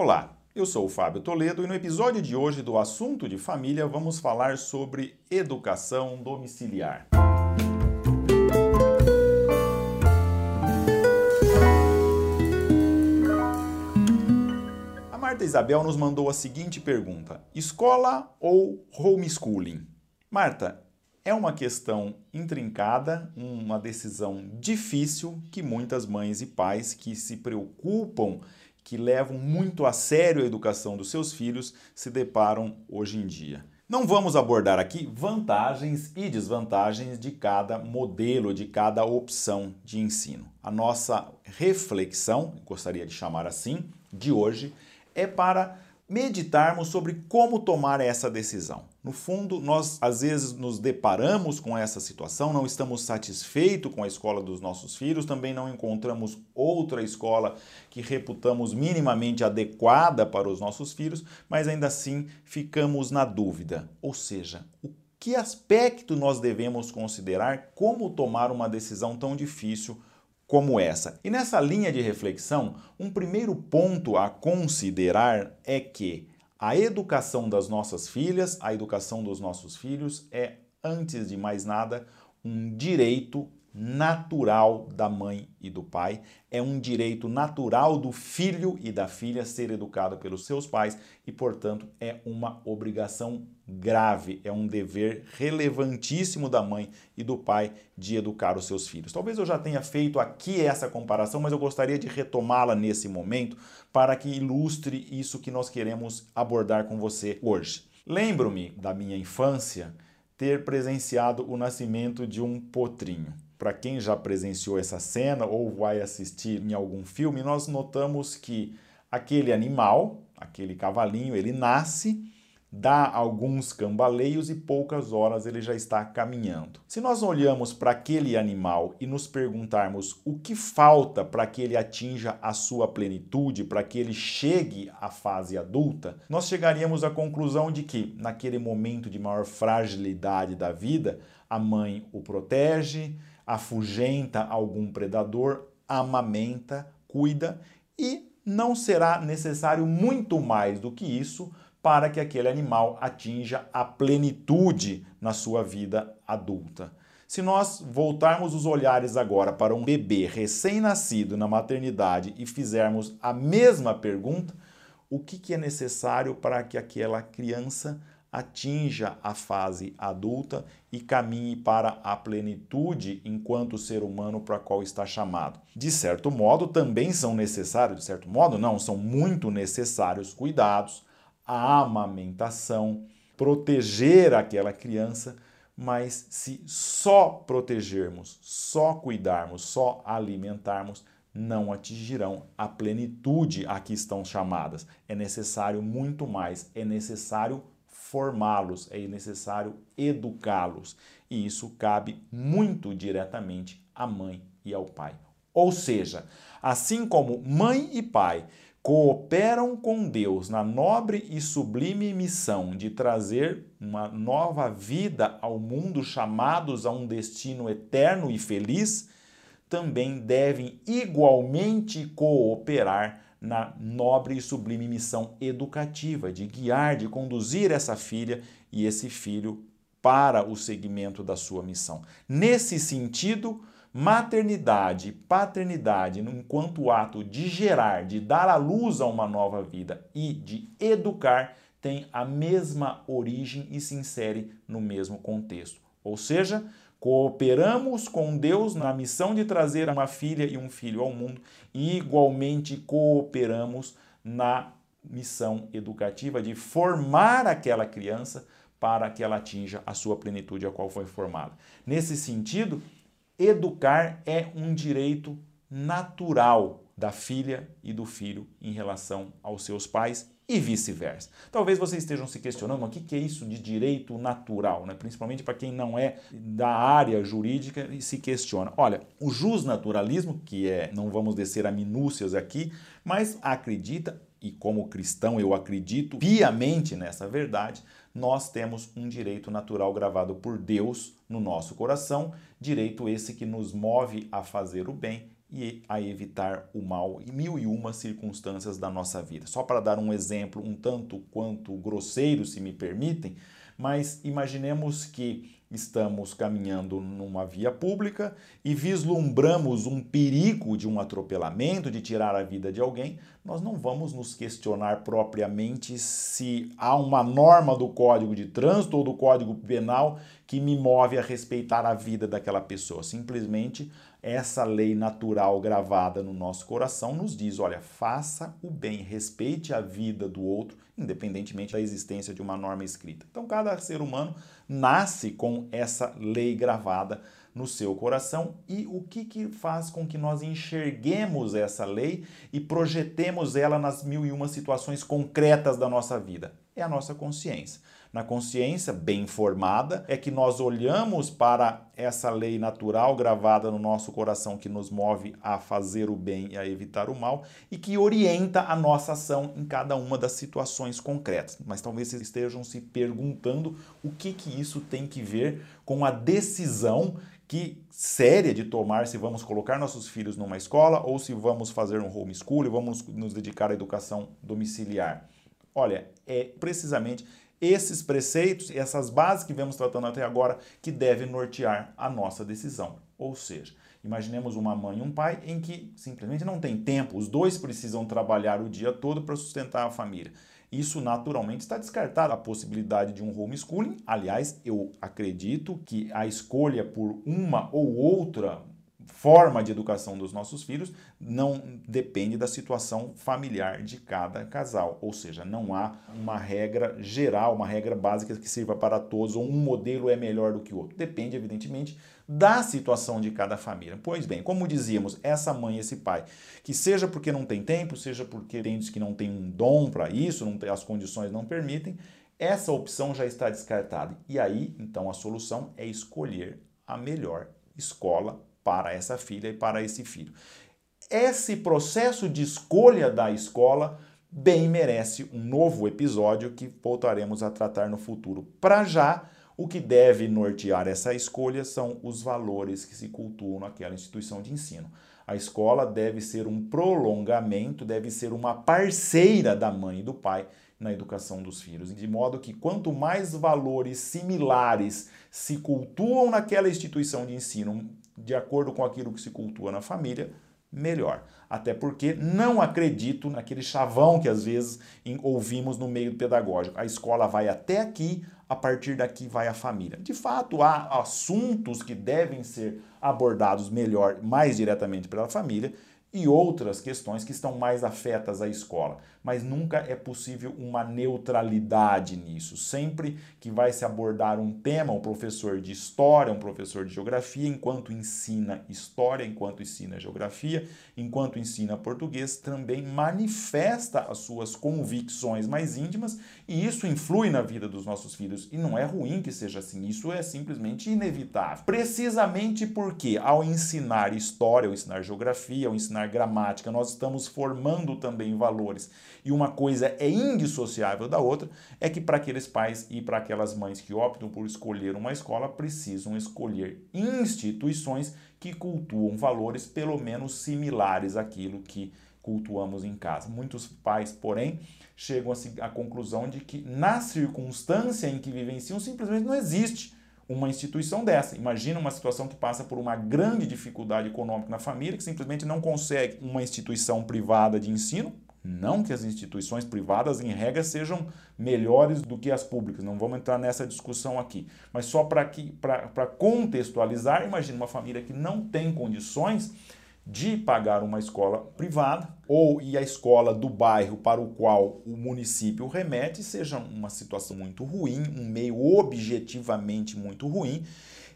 Olá, eu sou o Fábio Toledo e no episódio de hoje do Assunto de Família vamos falar sobre educação domiciliar. A Marta Isabel nos mandou a seguinte pergunta: escola ou homeschooling? Marta, é uma questão intrincada, uma decisão difícil que muitas mães e pais que se preocupam que levam muito a sério a educação dos seus filhos se deparam hoje em dia. Não vamos abordar aqui vantagens e desvantagens de cada modelo, de cada opção de ensino. A nossa reflexão, gostaria de chamar assim, de hoje, é para meditarmos sobre como tomar essa decisão. No fundo, nós às vezes nos deparamos com essa situação, não estamos satisfeitos com a escola dos nossos filhos, também não encontramos outra escola que reputamos minimamente adequada para os nossos filhos, mas ainda assim ficamos na dúvida. Ou seja, o que aspecto nós devemos considerar como tomar uma decisão tão difícil como essa. E nessa linha de reflexão, um primeiro ponto a considerar é que a educação das nossas filhas, a educação dos nossos filhos é, antes de mais nada, um direito natural da mãe e do pai, é um direito natural do filho e da filha ser educado pelos seus pais e, portanto, é uma obrigação grave, é um dever relevantíssimo da mãe e do pai de educar os seus filhos. Talvez eu já tenha feito aqui essa comparação, mas eu gostaria de retomá-la nesse momento para que ilustre isso que nós queremos abordar com você hoje. Lembro-me da minha infância ter presenciado o nascimento de um potrinho para quem já presenciou essa cena ou vai assistir em algum filme, nós notamos que aquele animal, aquele cavalinho, ele nasce, dá alguns cambaleios e poucas horas ele já está caminhando. Se nós olhamos para aquele animal e nos perguntarmos o que falta para que ele atinja a sua plenitude, para que ele chegue à fase adulta, nós chegaríamos à conclusão de que, naquele momento de maior fragilidade da vida, a mãe o protege, afugenta algum predador, amamenta, cuida e não será necessário muito mais do que isso para que aquele animal atinja a plenitude na sua vida adulta. Se nós voltarmos os olhares agora para um bebê recém-nascido na maternidade e fizermos a mesma pergunta, o que, é necessário para que aquela criança atinja a fase adulta e caminhe para a plenitude enquanto ser humano para qual está chamado. De certo modo, também são necessários, de certo modo, não, são muito necessários cuidados, a amamentação, proteger aquela criança, mas se só protegermos, só cuidarmos, só alimentarmos, não atingirão a plenitude a que estão chamadas. É necessário muito mais, é necessário formá-los, é necessário educá-los. E isso cabe muito diretamente à mãe e ao pai. Ou seja, assim como mãe e pai cooperam com Deus na nobre e sublime missão de trazer uma nova vida ao mundo, chamados a um destino eterno e feliz, também devem igualmente cooperar na nobre e sublime missão educativa de guiar, de conduzir essa filha e esse filho para o segmento da sua missão. Nesse sentido, maternidade, paternidade, enquanto ato de gerar, de dar à luz a uma nova vida e de educar, tem a mesma origem e se insere no mesmo contexto. Ou seja, Cooperamos com Deus na missão de trazer uma filha e um filho ao mundo e igualmente cooperamos na missão educativa de formar aquela criança para que ela atinja a sua plenitude a qual foi formada. Nesse sentido, educar é um direito natural da filha e do filho em relação aos seus pais e vice-versa. Talvez vocês estejam se questionando o que é isso de direito natural, né? principalmente para quem não é da área jurídica e se questiona. Olha, o justnaturalismo, que é, não vamos descer a minúcias aqui, mas acredita, e como cristão eu acredito piamente nessa verdade, nós temos um direito natural gravado por Deus no nosso coração, direito esse que nos move a fazer o bem e a evitar o mal em mil e uma circunstâncias da nossa vida. Só para dar um exemplo um tanto quanto grosseiro, se me permitem, mas imaginemos que estamos caminhando numa via pública e vislumbramos um perigo de um atropelamento, de tirar a vida de alguém, nós não vamos nos questionar propriamente se há uma norma do Código de Trânsito ou do Código Penal que me move a respeitar a vida daquela pessoa. Simplesmente essa lei natural gravada no nosso coração nos diz: olha, faça o bem, respeite a vida do outro, independentemente da existência de uma norma escrita. Então, cada ser humano nasce com essa lei gravada no seu coração e o que, que faz com que nós enxerguemos essa lei e projetemos ela nas mil e uma situações concretas da nossa vida? É a nossa consciência na consciência, bem formada, é que nós olhamos para essa lei natural gravada no nosso coração que nos move a fazer o bem e a evitar o mal e que orienta a nossa ação em cada uma das situações concretas. Mas talvez vocês estejam se perguntando o que, que isso tem que ver com a decisão que séria de tomar se vamos colocar nossos filhos numa escola ou se vamos fazer um homeschool, vamos nos dedicar à educação domiciliar. Olha, é precisamente esses preceitos essas bases que vemos tratando até agora que devem nortear a nossa decisão. Ou seja, imaginemos uma mãe e um pai em que simplesmente não tem tempo, os dois precisam trabalhar o dia todo para sustentar a família. Isso naturalmente está descartado a possibilidade de um homeschooling. Aliás, eu acredito que a escolha por uma ou outra forma de educação dos nossos filhos não depende da situação familiar de cada casal, ou seja, não há uma regra geral, uma regra básica que sirva para todos, ou um modelo é melhor do que o outro. Depende, evidentemente, da situação de cada família. Pois bem, como dizíamos, essa mãe, esse pai, que seja porque não tem tempo, seja porque tem que não tem um dom para isso, tem, as condições não permitem, essa opção já está descartada. E aí, então, a solução é escolher a melhor escola para essa filha e para esse filho. Esse processo de escolha da escola bem merece um novo episódio que voltaremos a tratar no futuro. Para já, o que deve nortear essa escolha são os valores que se cultuam naquela instituição de ensino. A escola deve ser um prolongamento, deve ser uma parceira da mãe e do pai na educação dos filhos, de modo que quanto mais valores similares se cultuam naquela instituição de ensino, de acordo com aquilo que se cultua na família, melhor. Até porque não acredito naquele chavão que às vezes ouvimos no meio pedagógico. A escola vai até aqui, a partir daqui vai a família. De fato, há assuntos que devem ser abordados melhor, mais diretamente pela família, e outras questões que estão mais afetas à escola. Mas nunca é possível uma neutralidade nisso. Sempre que vai se abordar um tema, um professor de história, um professor de geografia, enquanto ensina história, enquanto ensina geografia, enquanto ensina português, também manifesta as suas convicções mais íntimas e isso influi na vida dos nossos filhos. E não é ruim que seja assim, isso é simplesmente inevitável. Precisamente porque ao ensinar história, ao ensinar geografia, ao ensinar gramática, nós estamos formando também valores. E uma coisa é indissociável da outra, é que para aqueles pais e para aquelas mães que optam por escolher uma escola, precisam escolher instituições que cultuam valores pelo menos similares àquilo que cultuamos em casa. Muitos pais, porém, chegam à conclusão de que na circunstância em que vivenciam simplesmente não existe uma instituição dessa. Imagina uma situação que passa por uma grande dificuldade econômica na família, que simplesmente não consegue uma instituição privada de ensino. Não que as instituições privadas, em regra, sejam melhores do que as públicas, não vamos entrar nessa discussão aqui. Mas só para contextualizar, imagina uma família que não tem condições de pagar uma escola privada ou e a escola do bairro para o qual o município remete seja uma situação muito ruim, um meio objetivamente muito ruim,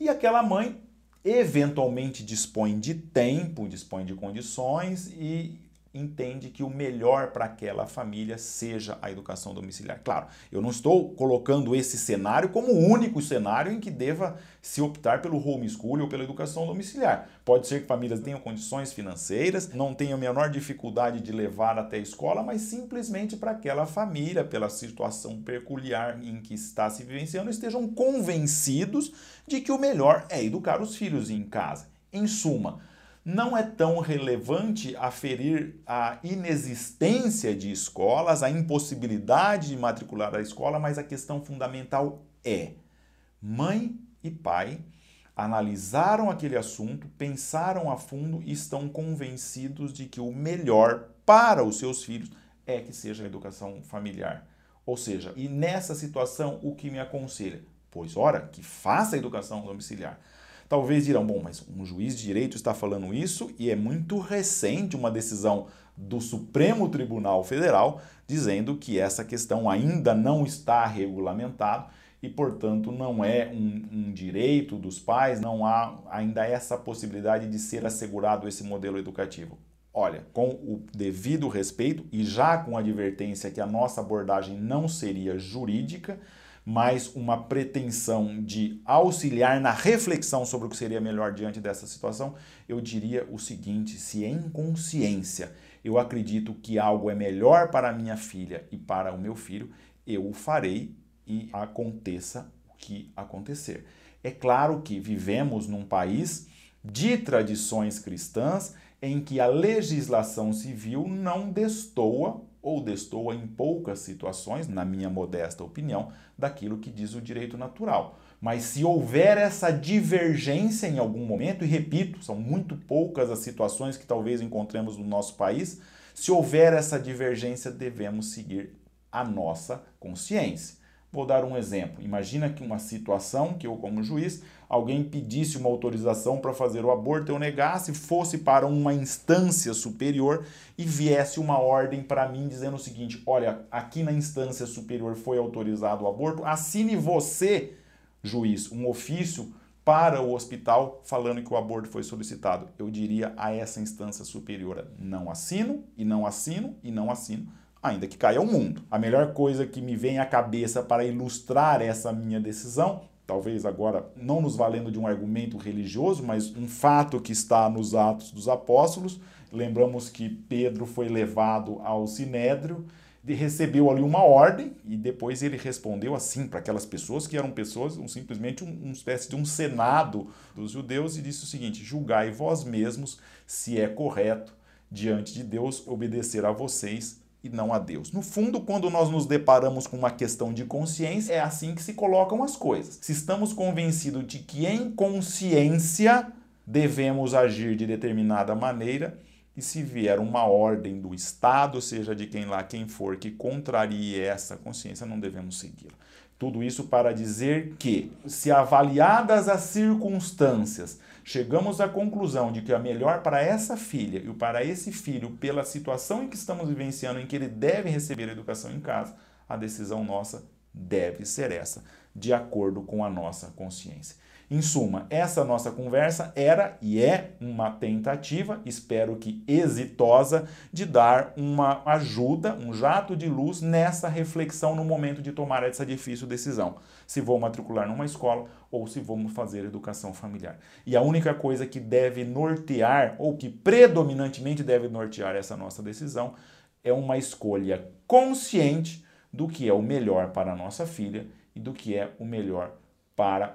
e aquela mãe eventualmente dispõe de tempo, dispõe de condições e entende que o melhor para aquela família seja a educação domiciliar. Claro, eu não estou colocando esse cenário como o único cenário em que deva se optar pelo homeschool ou pela educação domiciliar. Pode ser que famílias tenham condições financeiras, não tenham a menor dificuldade de levar até a escola, mas simplesmente para aquela família, pela situação peculiar em que está se vivenciando, estejam convencidos de que o melhor é educar os filhos em casa. Em suma, não é tão relevante aferir a inexistência de escolas, a impossibilidade de matricular a escola, mas a questão fundamental é: mãe e pai analisaram aquele assunto, pensaram a fundo e estão convencidos de que o melhor para os seus filhos é que seja a educação familiar. Ou seja, e nessa situação, o que me aconselha? Pois, ora, que faça a educação domiciliar. Talvez dirão, bom, mas um juiz de direito está falando isso e é muito recente uma decisão do Supremo Tribunal Federal dizendo que essa questão ainda não está regulamentada e, portanto, não é um, um, direito dos pais, não há ainda essa possibilidade de ser assegurado esse modelo educativo. Olha, com o devido respeito e já com a advertência que a nossa abordagem não seria jurídica, mas uma pretensão de auxiliar na reflexão sobre o que seria melhor diante dessa situação, eu diria o seguinte: se em consciência eu acredito que algo é melhor para minha filha e para o meu filho, eu o farei e aconteça o que acontecer. É claro que vivemos num país de tradições cristãs em que a legislação civil não destoa ou destoa em poucas situações, na minha modesta opinião, daquilo que diz o direito natural. Mas se houver essa divergência em algum momento, e repito, são muito poucas as situações que talvez encontremos no nosso país, se houver essa divergência, devemos seguir a nossa consciência. Vou dar um exemplo. Imagina que uma situação que eu, como juiz, alguém pedisse uma autorização para fazer o aborto, eu negasse, fosse para uma instância superior e viesse uma ordem para mim dizendo o seguinte: olha, aqui na instância superior foi autorizado o aborto, assine você, juiz, um ofício para o hospital falando que o aborto foi solicitado. Eu diria a essa instância superior: não assino, e não assino, e não assino ainda que caia o mundo. A melhor coisa que me vem à cabeça para ilustrar essa minha decisão, talvez agora não nos valendo de um argumento religioso, mas um fato que está nos Atos dos Apóstolos. Lembramos que Pedro foi levado ao sinédrio recebeu ali uma ordem e depois ele respondeu assim para aquelas pessoas que eram pessoas, um, simplesmente um, uma espécie de um senado dos judeus e disse o seguinte: julgai vós mesmos se é correto diante de Deus obedecer a vocês e não a Deus. No fundo, quando nós nos deparamos com uma questão de consciência, é assim que se colocam as coisas. Se estamos convencidos de que em consciência devemos agir de determinada maneira, e se vier uma ordem do Estado, seja de quem lá quem for, que contrarie essa consciência, não devemos segui-la. Tudo isso para dizer que, se avaliadas as circunstâncias, chegamos à conclusão de que a melhor para essa filha e para esse filho, pela situação em que estamos vivenciando, em que ele deve receber educação em casa, a decisão nossa deve ser essa, de acordo com a nossa consciência. Em suma, essa nossa conversa era e é uma tentativa, espero que exitosa, de dar uma ajuda, um jato de luz nessa reflexão no momento de tomar essa difícil decisão. Se vou matricular numa escola ou se vamos fazer educação familiar. E a única coisa que deve nortear, ou que predominantemente deve nortear essa nossa decisão, é uma escolha consciente do que é o melhor para a nossa filha e do que é o melhor para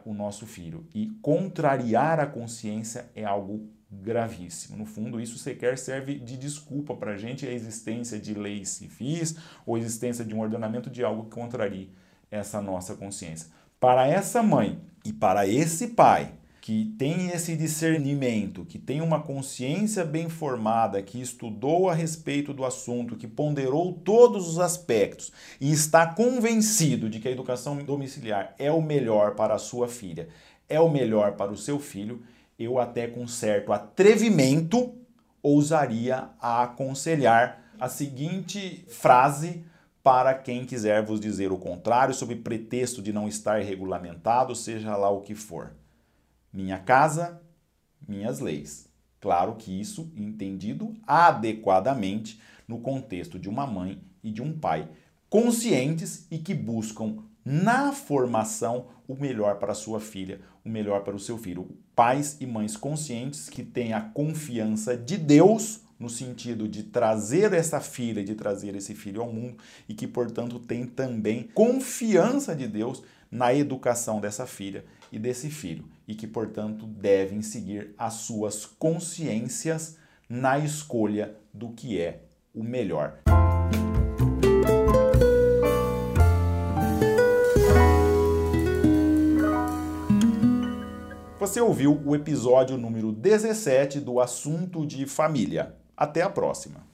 o nosso filho. E contrariar a consciência é algo gravíssimo. No fundo, isso sequer serve de desculpa para a gente a existência de leis civis ou a existência de um ordenamento de algo que contrarie essa nossa consciência. Para essa mãe e para esse pai que tem esse discernimento, que tem uma consciência bem formada, que estudou a respeito do assunto, que ponderou todos os aspectos e está convencido de que a educação domiciliar é o melhor para a sua filha, é o melhor para o seu filho, eu até com certo atrevimento ousaria aconselhar a seguinte frase para quem quiser vos dizer o contrário, sob pretexto de não estar regulamentado, seja lá o que for. Minha casa, minhas leis. Claro que isso entendido adequadamente no contexto de uma mãe e de um pai conscientes e que buscam na formação o melhor para a sua filha, o melhor para o seu filho. Pais e mães conscientes que têm a confiança de Deus no sentido de trazer essa filha, de trazer esse filho ao mundo e que, portanto, tem também confiança de Deus na educação dessa filha e desse filho. E que, portanto, devem seguir as suas consciências na escolha do que é o melhor. Você ouviu o episódio número 17 do Assunto de Família. Até a próxima!